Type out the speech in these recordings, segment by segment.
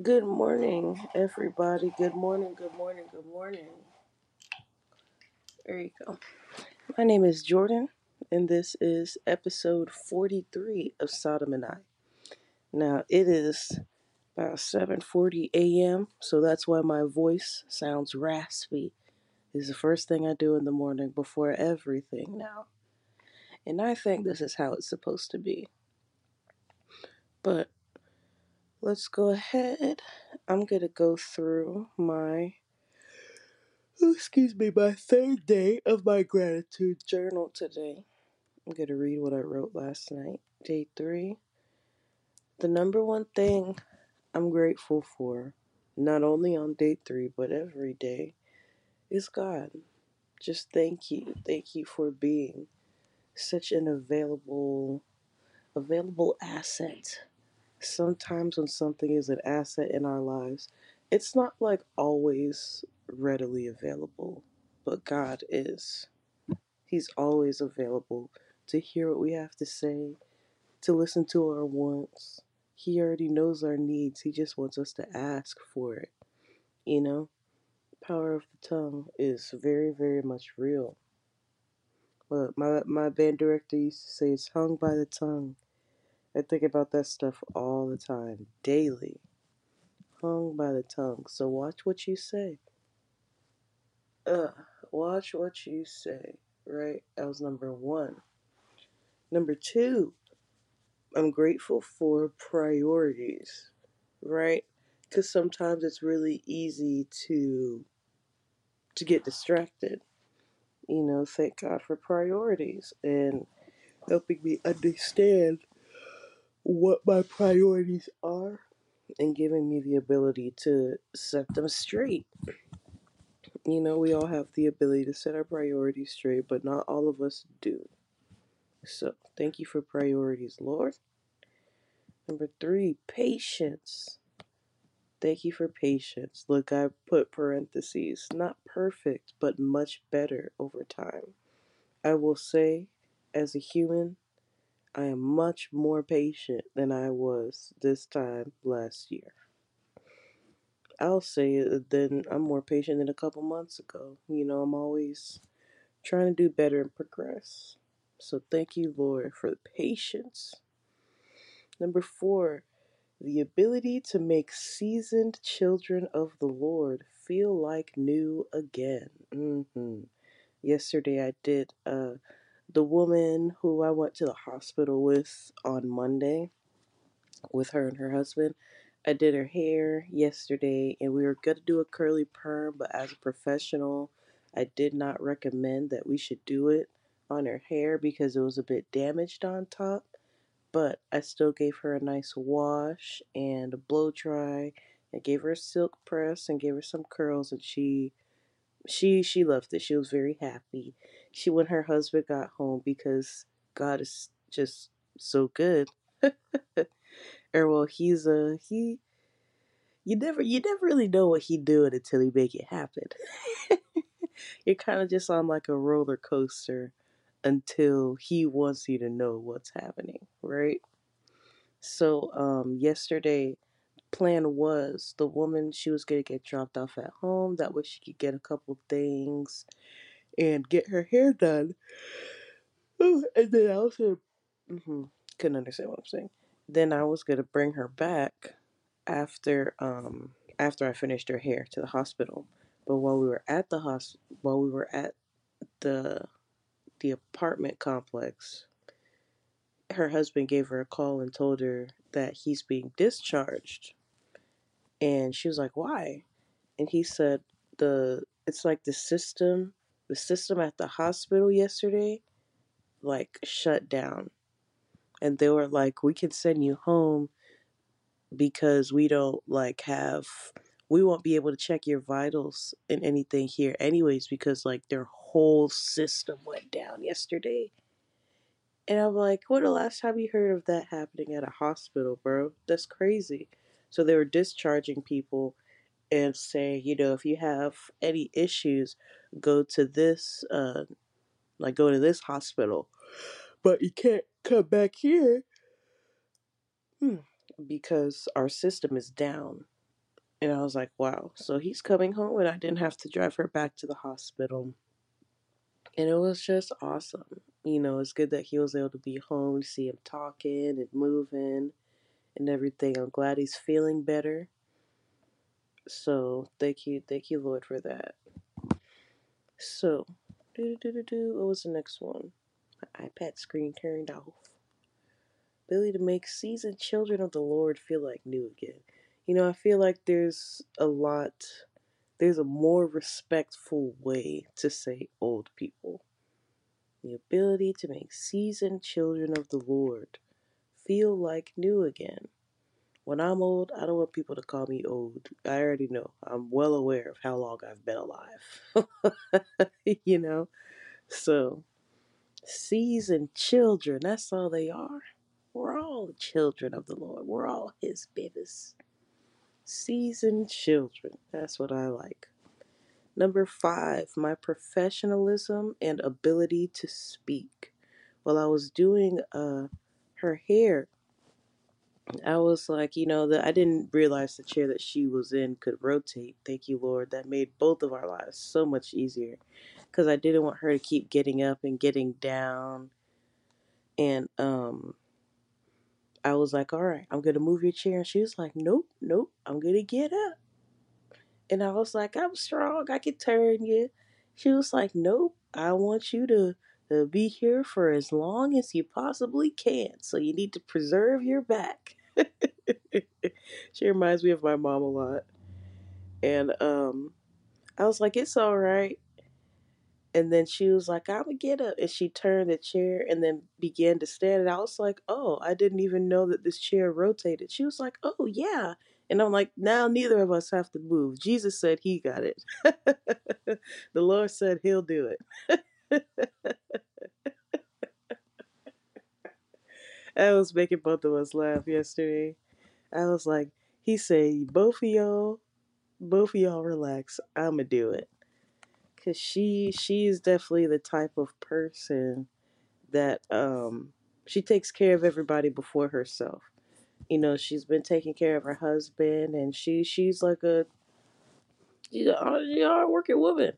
Good morning, everybody. Good morning, good morning, good morning. There you go. My name is Jordan, and this is episode 43 of Sodom and I. Now, it is about 7.40 a.m., so that's why my voice sounds raspy. This is the first thing I do in the morning before everything now. And I think this is how it's supposed to be. But let's go ahead. I'm to go through my Oh, excuse me, my third day of my gratitude journal today. I'm to read what I wrote last night. Day three. The number one thing I'm grateful for, not only on day three, but every day, is God. Just thank you. Thank you for being such an available, available asset. Sometimes when something is an asset in our lives, it's not like always readily available, but God is. He's always available to hear what we have to say, to listen to our wants. He already knows our needs. He just wants us to ask for it. You know, power of the tongue is very, very much real. But my my band director used to say it's hung by the tongue. I think about that stuff all the time, daily. Hung by the tongue. So watch what you say. Uh, watch what you say. Right? That was number one. Number two, I'm grateful for priorities, right? Because sometimes it's really easy to to get distracted. You know, thank God for priorities and helping me understand what my priorities are and giving me the ability to set them straight. You know, we all have the ability to set our priorities straight, but not all of us do. So, thank you for priorities, Lord. Number three, patience Thank you for patience. Look, I put parentheses, not perfect, but much better over time. I will say, as a human, I am much more patient than I was this time last year. I'll say then I'm more patient than a couple months ago. You know, I'm always trying to do better and progress. So thank you, Lord, for the patience. Number four, the ability to make seasoned children of the Lord feel like new again. hmm Yesterday, I did uh, the woman who I went to the hospital with on Monday with her and her husband. I did her hair yesterday, and we were going to do a curly perm, but as a professional, I did not recommend that we should do it on her hair because it was a bit damaged on top but I still gave her a nice wash and a blow dry. I gave her a silk press and gave her some curls, and she she she loved it. She was very happy. She when her husband got home because God is just so good. or well, he's a he. You never you never really know what he doing until he make it happen. You're kind of just on like a roller coaster until he wants you to know what's happening, right? So um yesterday plan was the woman she was gonna get dropped off at home that way she could get a couple things and get her hair done. and then I was gonna hmm couldn't understand what I'm saying. Then I was gonna bring her back after um after I finished her hair to the hospital. But while we were at the hos while we were at the the apartment complex, her husband gave her a call and told her that he's being discharged. And she was like, Why? And he said the it's like the system the system at the hospital yesterday like shut down. And they were like, We can send you home because we don't like have we won't be able to check your vitals and anything here anyways because like their whole system went down yesterday And I'm like, when the last time you heard of that happening at a hospital, bro? That's crazy. So they were discharging people and saying, you know, if you have any issues, go to this, uh, like go to this hospital, but you can't come back here hmm, because our system is down. And I was like, wow. So he's coming home, and I didn't have to drive her back to the hospital. And it was just awesome. You know, it's good that he was able to be home, see him talking and moving and everything. I'm glad he's feeling better. So thank you, thank you, Lord, for that. So, do do do do. What was the next one? My iPad screen turned off. Ability to make seasoned children of the Lord feel like new again. You know, I feel like there's a lot, there's a more respectful way to say old people. The ability to make seasoned children of the Lord feel like new again. When I'm old, I don't want people to call me old. I already know. I'm well aware of how long I've been alive. you know? So, seasoned children, that's all they are. We're all children of the Lord. We're all His babies. Seasoned children. That's what I like. Number five, my professionalism and ability to speak. While I was doing uh, her hair, I was like, you know, that I didn't realize the chair that she was in could rotate. Thank you, Lord. That made both of our lives so much easier because I didn't want her to keep getting up and getting down. And um, I was like, all right, I'm going to move your chair. And she was like, nope, nope, I'm going to get up. And I was like, I'm strong. I can turn you. She was like, nope, I want you to, to be here for as long as you possibly can. So you need to preserve your back. she reminds me of my mom a lot. And um, I was like, it's all right. And then she was like, I'm gonna get up. And she turned the chair and then began to stand. And I was like, oh, I didn't even know that this chair rotated. She was like, oh, yeah. And I'm like, now neither of us have to move. Jesus said he got it. the Lord said he'll do it. I was making both of us laugh yesterday. I was like, he said, both of y'all, both of y'all relax. I'ma do it. Cause she she's definitely the type of person that um she takes care of everybody before herself. You know, she's been taking care of her husband and she she's like a she's a hard working woman.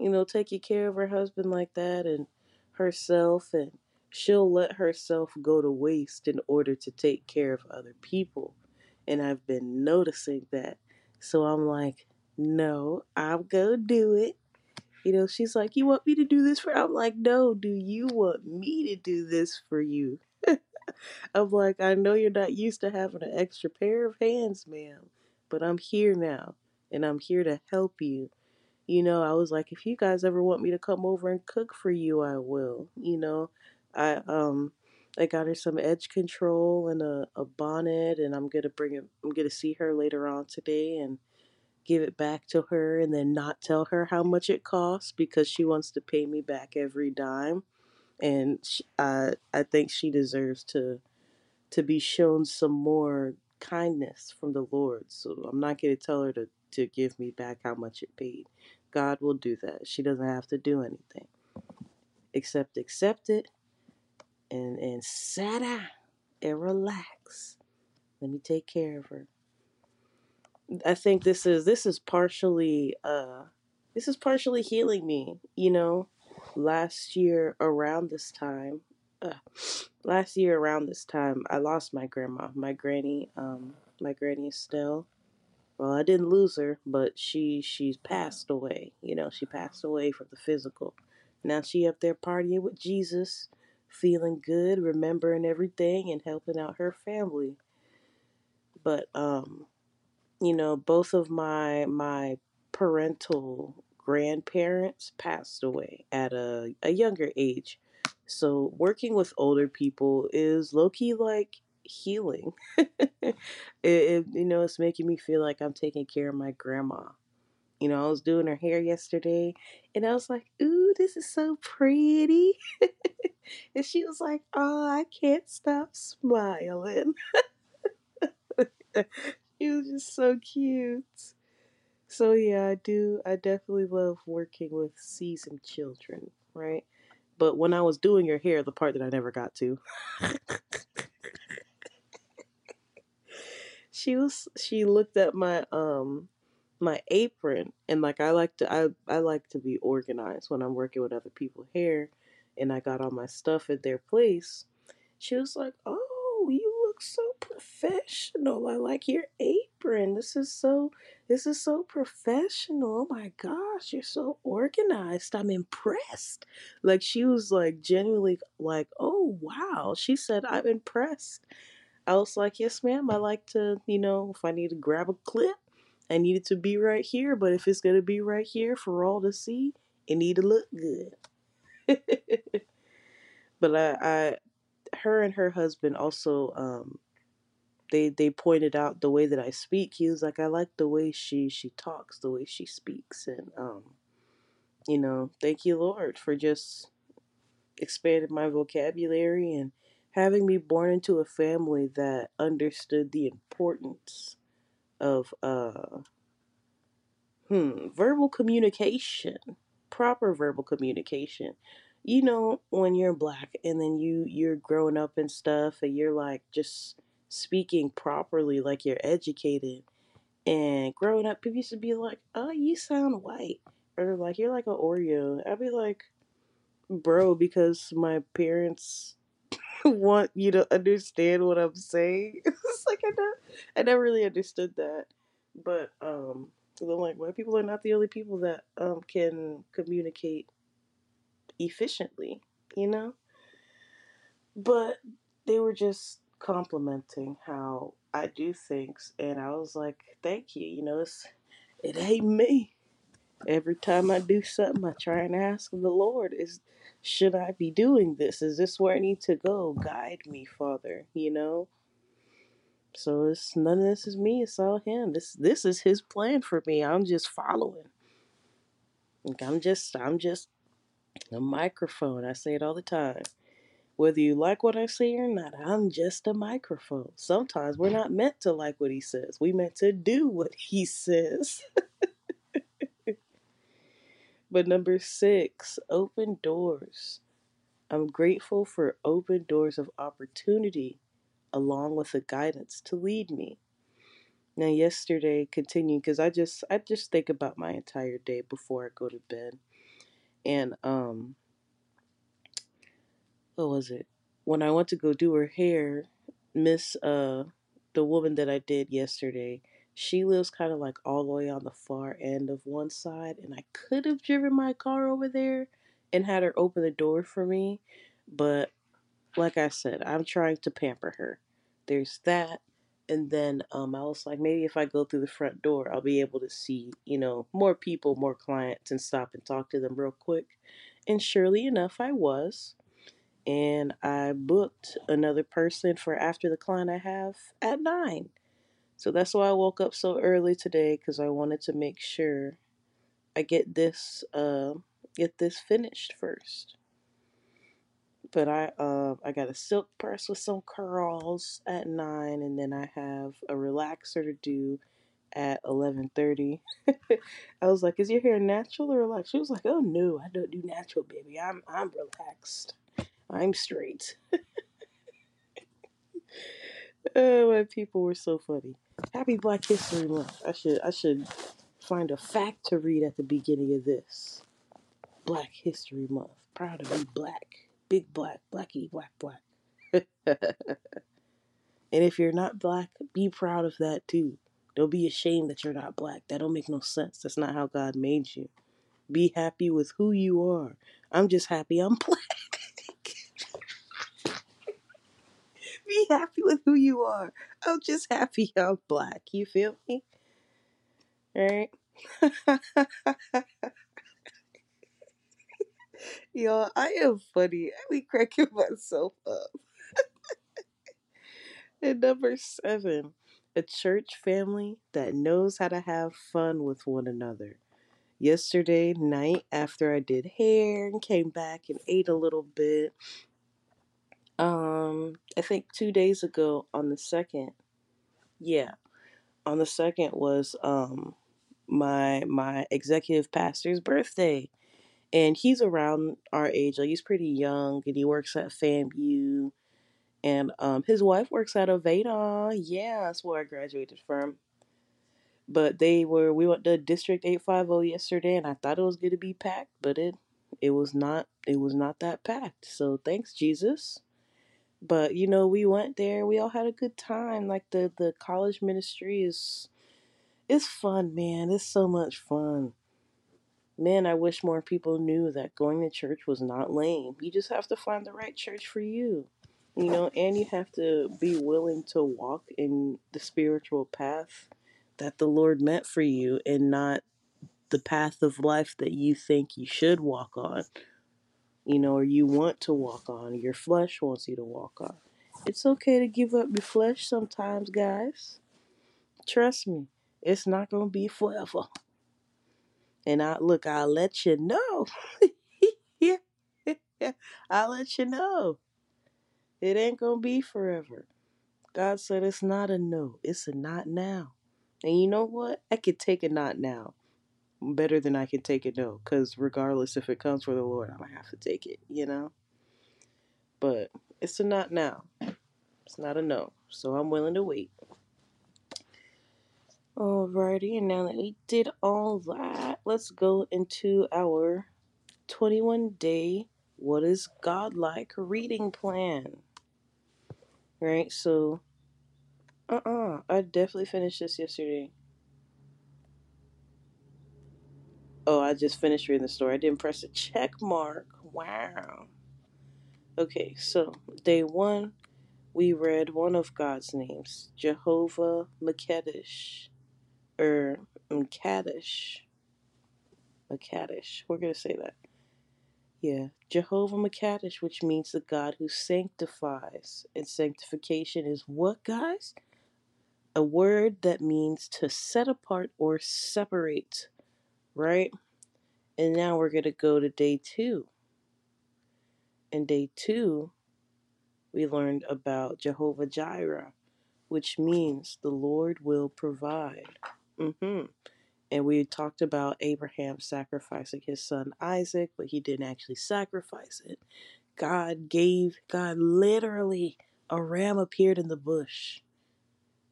You know, taking care of her husband like that and herself and she'll let herself go to waste in order to take care of other people. And I've been noticing that. So I'm like, no, I'm gonna do it. You know, she's like, You want me to do this for I'm like, No, do you want me to do this for you? I'm like, I know you're not used to having an extra pair of hands, ma'am, but I'm here now and I'm here to help you. You know, I was like, if you guys ever want me to come over and cook for you, I will. You know, I um I got her some edge control and a, a bonnet and I'm gonna bring it I'm gonna see her later on today and give it back to her and then not tell her how much it costs because she wants to pay me back every dime and she, I I think she deserves to to be shown some more kindness from the Lord. So I'm not going to tell her to to give me back how much it paid. God will do that. She doesn't have to do anything except accept it and and sit down and relax. Let me take care of her. I think this is this is partially uh this is partially healing me, you know. Last year around this time, uh, last year around this time, I lost my grandma, my granny, um, my granny Estelle. Well, I didn't lose her, but she she's passed away. You know, she passed away from the physical. Now she up there partying with Jesus, feeling good, remembering everything, and helping out her family. But um, you know, both of my my parental grandparents passed away at a, a younger age. So working with older people is low key like healing. it, it, you know, it's making me feel like I'm taking care of my grandma. You know, I was doing her hair yesterday and I was like, ooh, this is so pretty. and she was like, oh, I can't stop smiling. it was just so cute. So yeah, I do. I definitely love working with seasoned children, right? But when I was doing your hair, the part that I never got to, she was she looked at my um my apron and like I like to I I like to be organized when I'm working with other people's hair and I got all my stuff at their place. She was like, "Oh, you look so professional. I like your apron. This is so this is so professional. Oh my gosh, you're so organized. I'm impressed." Like she was like genuinely like, "Oh, wow." She said, "I'm impressed." I was like, yes, ma'am. I like to, you know, if I need to grab a clip, I need it to be right here. But if it's gonna be right here for all to see, it need to look good. but I, I, her and her husband also, um, they they pointed out the way that I speak. He was like, I like the way she she talks, the way she speaks, and um, you know, thank you, Lord, for just expanding my vocabulary and having me born into a family that understood the importance of uh hmm verbal communication proper verbal communication. You know when you're black and then you you're growing up and stuff and you're like just speaking properly like you're educated and growing up people used to be like oh you sound white or like you're like an oreo. I'd be like bro because my parents want you to understand what I'm saying. it's like I never, I never really understood that, but um, I'm like white people are not the only people that um can communicate efficiently, you know. But they were just complimenting how I do things, and I was like, thank you. You know, it's it ain't me. Every time I do something, I try and ask the Lord, is should I be doing this? Is this where I need to go? Guide me, Father, you know? So it's none of this is me, it's all him. This this is his plan for me. I'm just following. Like I'm just I'm just a microphone. I say it all the time. Whether you like what I say or not, I'm just a microphone. Sometimes we're not meant to like what he says. We meant to do what he says. But number six, open doors. I'm grateful for open doors of opportunity along with the guidance to lead me. Now yesterday continuing because I just I just think about my entire day before I go to bed. And um what was it? When I went to go do her hair, Miss uh the woman that I did yesterday, she lives kind of like all the way on the far end of one side, and I could have driven my car over there and had her open the door for me, but like I said, I'm trying to pamper her. There's that. And then um, I was like, maybe if I go through the front door, I'll be able to see, you know, more people, more clients, and stop and talk to them real quick. And surely enough, I was. And I booked another person for after the client I have at nine. So that's why I woke up so early today because I wanted to make sure I get this uh, get this finished first. But I uh, I got a silk press with some curls at nine, and then I have a relaxer to do at eleven thirty. I was like, "Is your hair natural or relaxed?" She was like, "Oh no, I don't do natural, baby. I'm I'm relaxed. I'm straight." oh, my people were so funny. Happy Black History Month. I should I should find a fact to read at the beginning of this. Black History Month. Proud to be black. Big black. Blacky black black. and if you're not black, be proud of that too. Don't be ashamed that you're not black. That don't make no sense. That's not how God made you. Be happy with who you are. I'm just happy I'm black. Happy with who you are. I'm just happy I'm black. You feel me? Alright? Yo, I am funny. I be cracking myself up. and number seven, a church family that knows how to have fun with one another. Yesterday night, after I did hair and came back and ate a little bit, um, I think two days ago on the second, yeah, on the second was um my my executive pastor's birthday and he's around our age like he's pretty young and he works at FAMU And um, his wife works at Aveda. Yeah, that's where I graduated from. But they were we went to District 850 yesterday and I thought it was gonna be packed, but it it was not it was not that packed. So thanks Jesus. But you know, we went there, we all had a good time. Like the the college ministry is it's fun, man. It's so much fun. Man, I wish more people knew that going to church was not lame. You just have to find the right church for you. You know, and you have to be willing to walk in the spiritual path that the Lord meant for you and not the path of life that you think you should walk on, you know, or you want to walk on, your flesh wants you to walk on. It's okay to give up your flesh sometimes, guys. Trust me, it's not going to be forever. And I look, I'll let you know. I'll let you know. It ain't going to be forever. God said it's not a no, it's a not now. And you know what? I could take a not now better than I can take a no. Because regardless if it comes for the Lord, I'm to have to take it, you know? But it's a not now. It's not a no. So I'm willing to wait. Alrighty, and now that we did all that, let's go into our 21 day What is God Like reading plan. Right? So, uh uh I definitely finished this yesterday. Oh, I just finished reading the story. I didn't press a check mark. Wow. Okay, so day one, we read one of God's names, Jehovah Makedesh, er, or Mkadesh. Makadesh. We're gonna say that. Yeah, Jehovah Makadesh, which means the God who sanctifies. And sanctification is what, guys? A word that means to set apart or separate, right? And now we're gonna go to day two. In day two, we learned about Jehovah Jireh, which means the Lord will provide. Mm-hmm. And we talked about Abraham sacrificing his son Isaac, but he didn't actually sacrifice it. God gave, God literally, a ram appeared in the bush.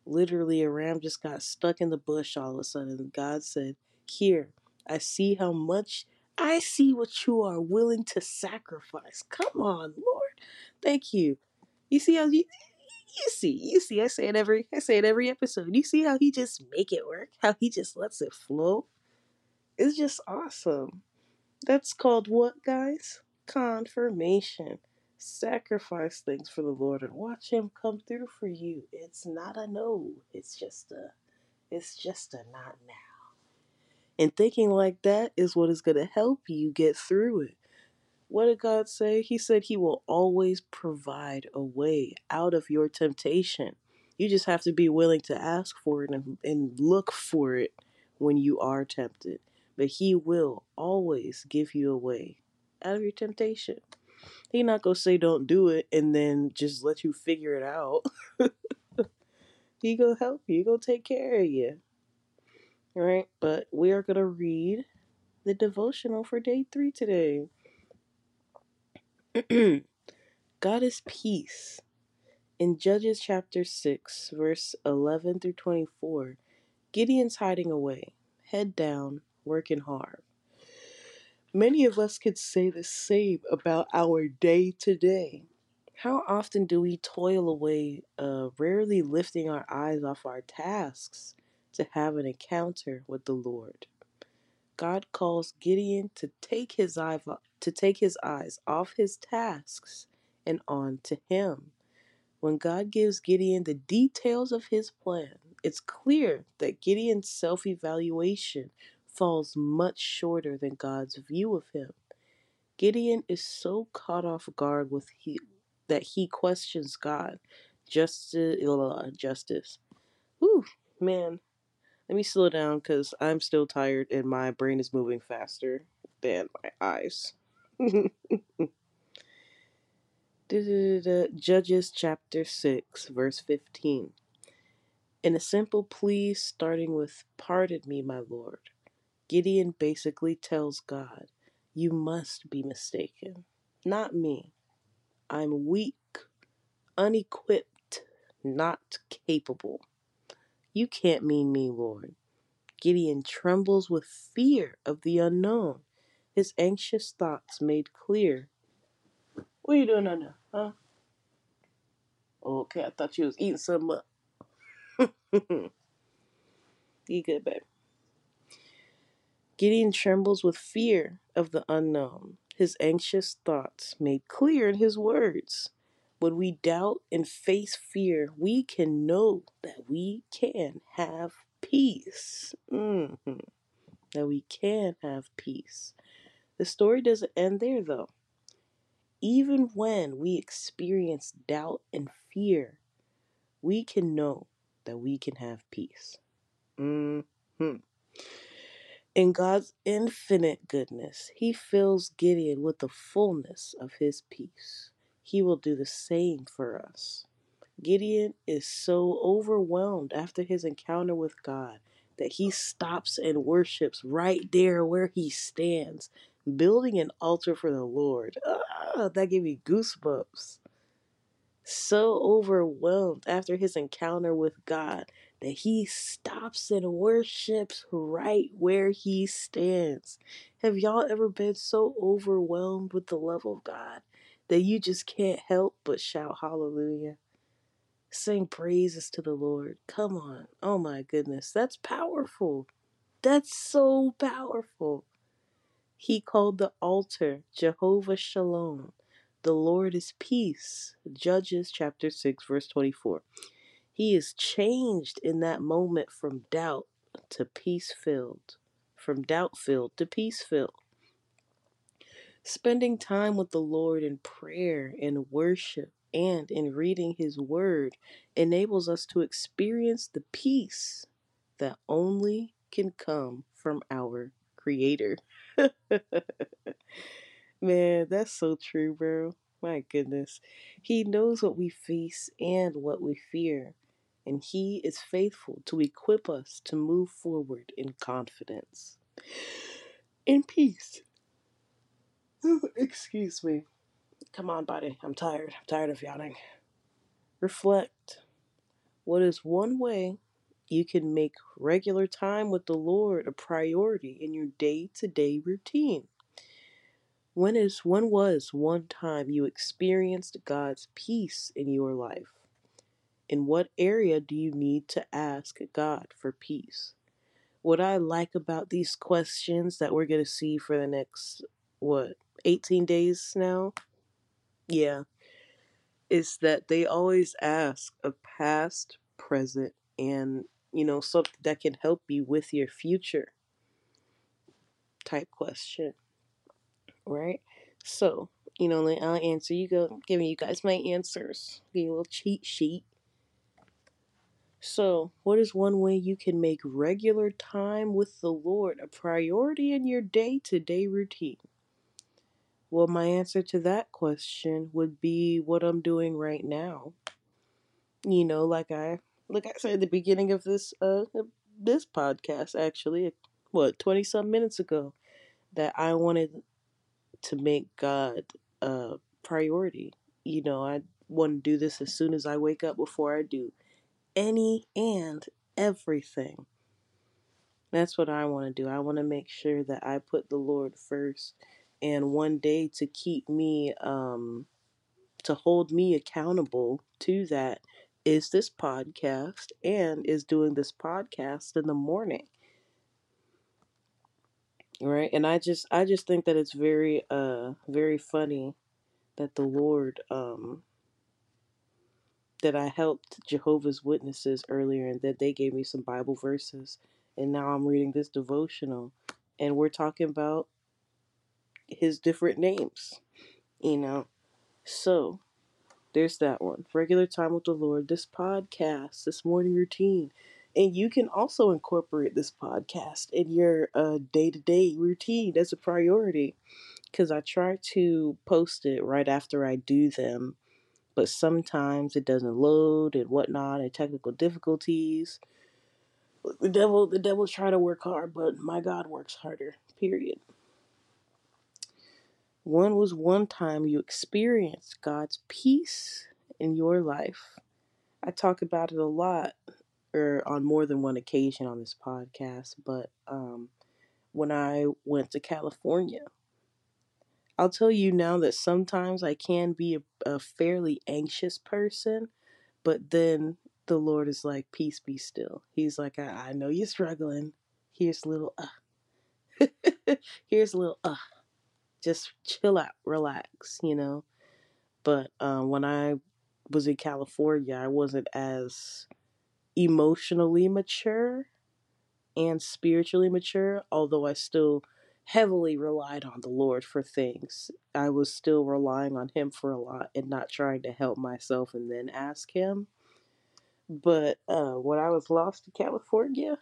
Literally, a ram just got stuck in the bush all of a sudden. And God said, Here, I see how much, I see what you are willing to sacrifice. Come on, Lord. Thank you. You see how you, you see, you see, I say it every I say it every episode. You see how he just make it work? How he just lets it flow? It's just awesome. That's called what, guys? Confirmation. Sacrifice things for the Lord and watch him come through for you. It's not a no. It's just a it's just a not now. And thinking like that is what is gonna help you get through it. What did God say? He said He will always provide a way out of your temptation. You just have to be willing to ask for it and, and look for it when you are tempted. But He will always give you a way out of your temptation. He not gonna say don't do it and then just let you figure it out. he gonna help you. He gonna take care of you. Right, but we are gonna read the devotional for day three today. God is peace. In Judges chapter 6, verse 11 through 24, Gideon's hiding away, head down, working hard. Many of us could say the same about our day to day. How often do we toil away, uh, rarely lifting our eyes off our tasks to have an encounter with the Lord? God calls Gideon to take his eye to take his eyes off his tasks and on to him. When God gives Gideon the details of his plan, it's clear that Gideon's self-evaluation falls much shorter than God's view of him. Gideon is so caught off guard with he that he questions God. Justice, justice. Whew, man, let me slow down because I'm still tired and my brain is moving faster than my eyes. Judges chapter 6, verse 15. In a simple plea starting with, Pardon me, my Lord, Gideon basically tells God, You must be mistaken, not me. I'm weak. unequipped, not capable. You can't mean me, Lord. Gideon trembles with fear of the unknown, his anxious thoughts made clear. What are you doing now? Huh? Okay, I thought you was eating something up. you good, babe. Gideon trembles with fear of the unknown, his anxious thoughts made clear in his words. When we doubt and face fear, we can know that we can have peace. Mm-hmm. That we can have peace. The story doesn't end there, though. Even when we experience doubt and fear, we can know that we can have peace. Mm-hmm. In God's infinite goodness, He fills Gideon with the fullness of His peace. He will do the same for us. Gideon is so overwhelmed after his encounter with God that he stops and worships right there where he stands, building an altar for the Lord. Ah, that gave me goosebumps. So overwhelmed after his encounter with God that he stops and worships right where he stands. Have y'all ever been so overwhelmed with the love of God that you just can't help but shout hallelujah? Sing praises to the Lord. Come on. Oh my goodness. That's powerful. That's so powerful. He called the altar Jehovah Shalom. The Lord is peace. Judges chapter 6, verse 24. He is changed in that moment from doubt to peace filled, from doubt filled to peace filled. Spending time with the Lord in prayer and worship and in reading His Word enables us to experience the peace that only can come from our Creator. Man, that's so true, bro. My goodness. He knows what we face and what we fear, and He is faithful to equip us to move forward in confidence. In peace. Excuse me. Come on, buddy. I'm tired. I'm tired of yawning. Reflect. What is one way you can make regular time with the Lord a priority in your day to day routine? When is when was one time you experienced God's peace in your life? In what area do you need to ask God for peace? What I like about these questions that we're going to see for the next what 18 days now? Yeah. Is that they always ask a past, present, and you know, something that can help you with your future type question. Right? So, you know, I'll answer. You go giving you guys my answers. Give you a little cheat sheet. So, what is one way you can make regular time with the Lord a priority in your day to day routine? Well, my answer to that question would be what I'm doing right now. You know, like I like I said at the beginning of this uh this podcast actually, what, 20 some minutes ago that I wanted to make God a priority. You know, I want to do this as soon as I wake up before I do any and everything. That's what I want to do. I want to make sure that I put the Lord first. And one day to keep me, um, to hold me accountable to that is this podcast and is doing this podcast in the morning. Right. And I just, I just think that it's very, uh, very funny that the Lord, um, that I helped Jehovah's Witnesses earlier and that they gave me some Bible verses. And now I'm reading this devotional and we're talking about his different names, you know. So there's that one. Regular time with the Lord, this podcast, this morning routine. And you can also incorporate this podcast in your day to day routine as a priority because I try to post it right after I do them but sometimes it doesn't load and whatnot and technical difficulties. The devil the devil try to work hard, but my God works harder. Period. One was one time you experienced God's peace in your life. I talk about it a lot or on more than one occasion on this podcast, but um, when I went to California, I'll tell you now that sometimes I can be a, a fairly anxious person, but then the Lord is like, Peace be still. He's like, I, I know you're struggling. Here's little, uh. Here's a little, uh. Just chill out, relax, you know? But um, when I was in California, I wasn't as emotionally mature and spiritually mature, although I still heavily relied on the Lord for things. I was still relying on Him for a lot and not trying to help myself and then ask Him. But uh, when I was lost in California,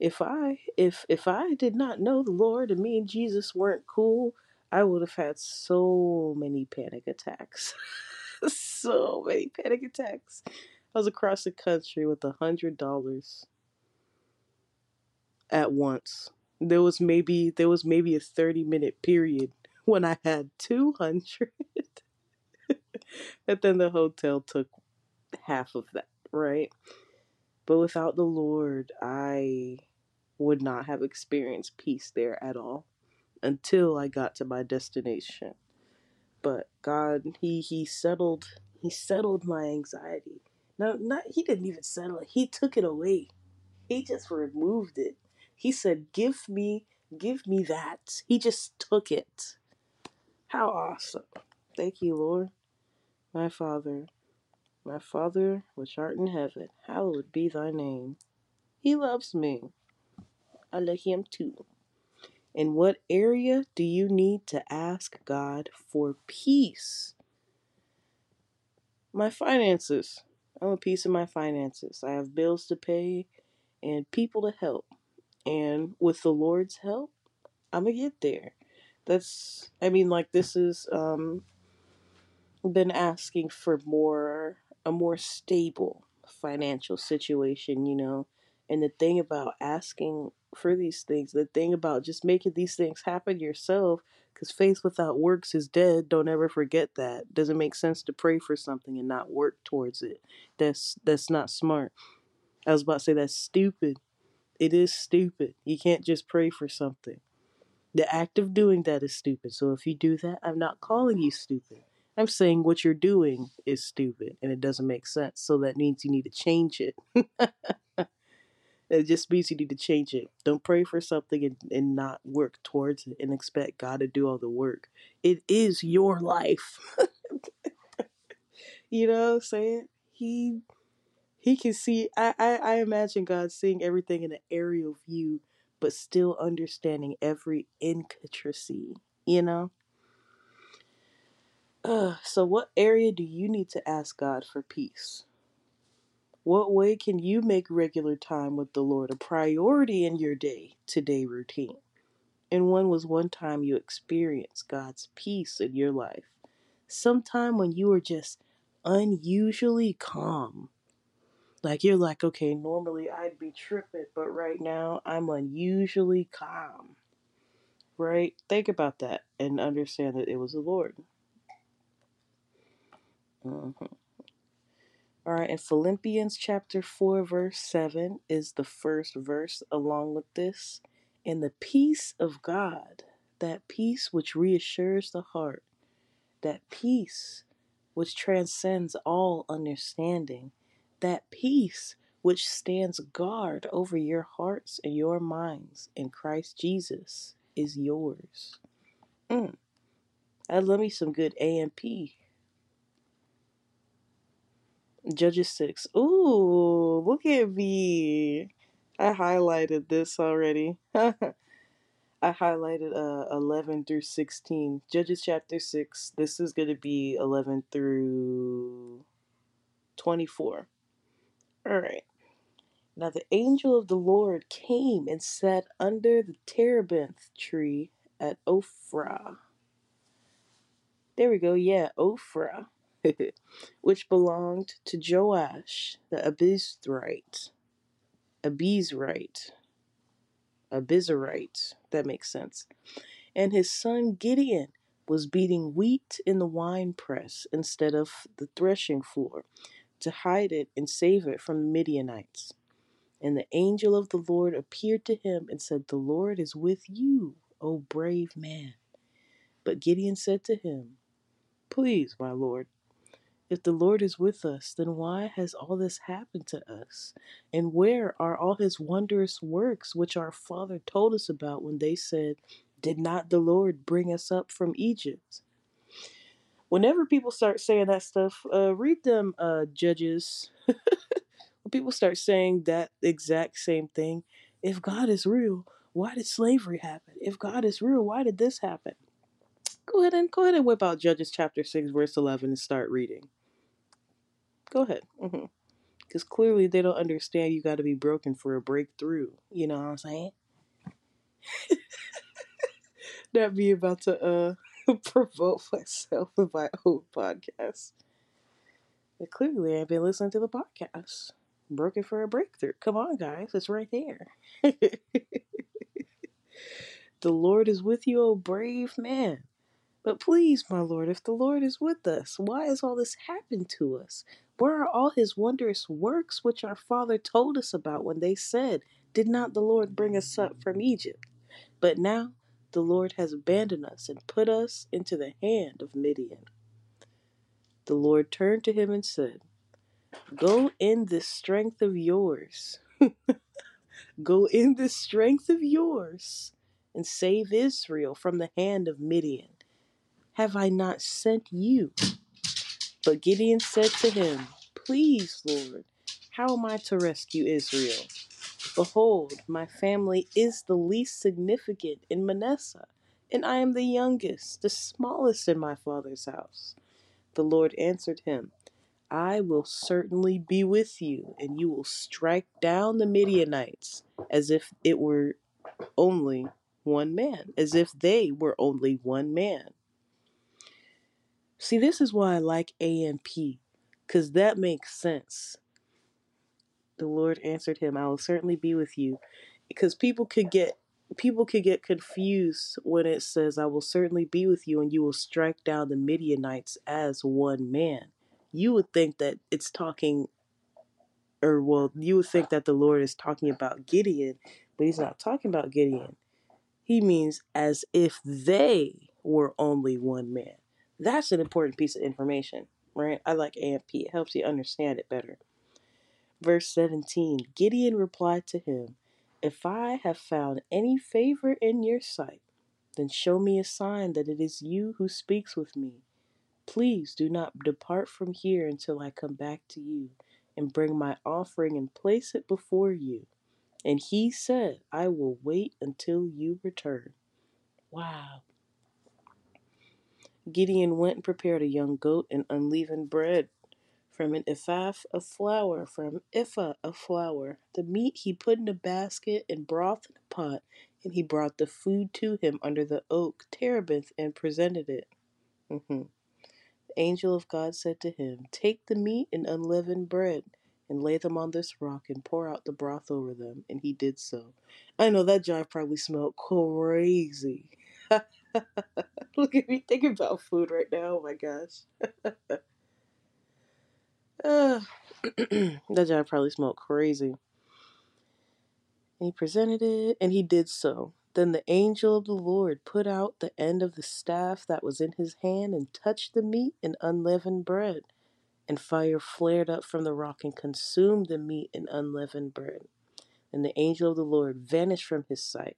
if I if if I did not know the Lord and me and Jesus weren't cool, I would have had so many panic attacks. so many panic attacks. I was across the country with a hundred dollars at once. There was maybe there was maybe a thirty minute period when I had two hundred, and then the hotel took half of that, right? But without the Lord, I would not have experienced peace there at all until I got to my destination. But God, he he settled he settled my anxiety. No, not he didn't even settle it. He took it away. He just removed it. He said, "Give me, give me that." He just took it. How awesome. Thank you, Lord. My Father, my Father which art in heaven, hallowed be thy name. He loves me. I love him too. In what area do you need to ask God for peace? My finances. I want peace in my finances. I have bills to pay and people to help. And with the Lord's help, I'm going to get there. That's, I mean, like, this is, um, been asking for more, a more stable financial situation, you know. And the thing about asking for these things, the thing about just making these things happen yourself, because faith without works is dead. Don't ever forget that. Doesn't make sense to pray for something and not work towards it. That's that's not smart. I was about to say that's stupid. It is stupid. You can't just pray for something. The act of doing that is stupid. So if you do that, I'm not calling you stupid. I'm saying what you're doing is stupid and it doesn't make sense. So that means you need to change it. it just means you need to change it. Don't pray for something and, and not work towards it and expect God to do all the work. It is your life. you know what I'm saying? He he can see I, I, I imagine God seeing everything in an aerial view, but still understanding every intricacy, you know? So, what area do you need to ask God for peace? What way can you make regular time with the Lord a priority in your day to day routine? And when was one time you experienced God's peace in your life? Sometime when you were just unusually calm. Like you're like, okay, normally I'd be tripping, but right now I'm unusually calm. Right? Think about that and understand that it was the Lord. Mm-hmm. All right, in Philippians chapter 4, verse 7 is the first verse along with this. And the peace of God, that peace which reassures the heart, that peace which transcends all understanding, that peace which stands guard over your hearts and your minds in Christ Jesus is yours. Mm. I love me some good AMP. Judges 6. Ooh, look at me. I highlighted this already. I highlighted uh, 11 through 16. Judges chapter 6. This is going to be 11 through 24. All right. Now the angel of the Lord came and sat under the terebinth tree at Ophrah. There we go. Yeah, Ophrah. which belonged to Joash the Abizrite. Abizrite. Abizarite. That makes sense. And his son Gideon was beating wheat in the winepress instead of the threshing floor to hide it and save it from the Midianites. And the angel of the Lord appeared to him and said, The Lord is with you, O brave man. But Gideon said to him, Please, my Lord, if the Lord is with us, then why has all this happened to us? And where are all his wondrous works which our father told us about when they said, Did not the Lord bring us up from Egypt? Whenever people start saying that stuff, uh, read them uh, Judges. when people start saying that exact same thing, if God is real, why did slavery happen? If God is real, why did this happen? Go ahead and go ahead and whip out Judges chapter six, verse eleven, and start reading. Go ahead, because mm-hmm. clearly they don't understand. You got to be broken for a breakthrough. You know what I'm saying? Not be about to uh promote myself with my own podcast. But clearly, I've been listening to the podcast. Broken for a breakthrough. Come on, guys, it's right there. the Lord is with you, O brave man. But please, my Lord, if the Lord is with us, why has all this happened to us? Where are all his wondrous works which our father told us about when they said, Did not the Lord bring us up from Egypt? But now the Lord has abandoned us and put us into the hand of Midian. The Lord turned to him and said, Go in this strength of yours. Go in this strength of yours and save Israel from the hand of Midian. Have I not sent you? But Gideon said to him, Please, Lord, how am I to rescue Israel? Behold, my family is the least significant in Manasseh, and I am the youngest, the smallest in my father's house. The Lord answered him, I will certainly be with you, and you will strike down the Midianites as if it were only one man, as if they were only one man. See, this is why I like AMP, because that makes sense. The Lord answered him, I will certainly be with you. Because people could get people could get confused when it says, I will certainly be with you and you will strike down the Midianites as one man. You would think that it's talking or well, you would think that the Lord is talking about Gideon, but he's not talking about Gideon. He means as if they were only one man. That's an important piece of information, right? I like AMP, it helps you understand it better. Verse 17 Gideon replied to him, If I have found any favor in your sight, then show me a sign that it is you who speaks with me. Please do not depart from here until I come back to you and bring my offering and place it before you. And he said, I will wait until you return. Wow. Gideon went and prepared a young goat and unleavened bread from an ephah of flour, from ephah of flour. The meat he put in a basket and broth in a pot, and he brought the food to him under the oak terebinth and presented it. Mm-hmm. The angel of God said to him, Take the meat and unleavened bread and lay them on this rock and pour out the broth over them. And he did so. I know that jive probably smelled crazy. Look at me thinking about food right now. Oh my gosh. uh, that guy probably smelled crazy. And he presented it, and he did so. Then the angel of the Lord put out the end of the staff that was in his hand and touched the meat and unleavened bread. And fire flared up from the rock and consumed the meat and unleavened bread. And the angel of the Lord vanished from his sight.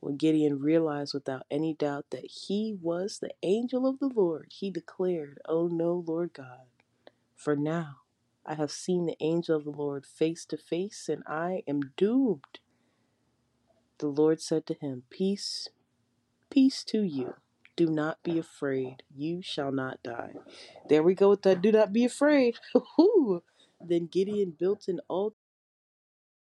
When Gideon realized without any doubt that he was the angel of the Lord, he declared, Oh no, Lord God, for now I have seen the angel of the Lord face to face, and I am doomed. The Lord said to him, Peace, peace to you. Do not be afraid. You shall not die. There we go with that. Do not be afraid. then Gideon built an altar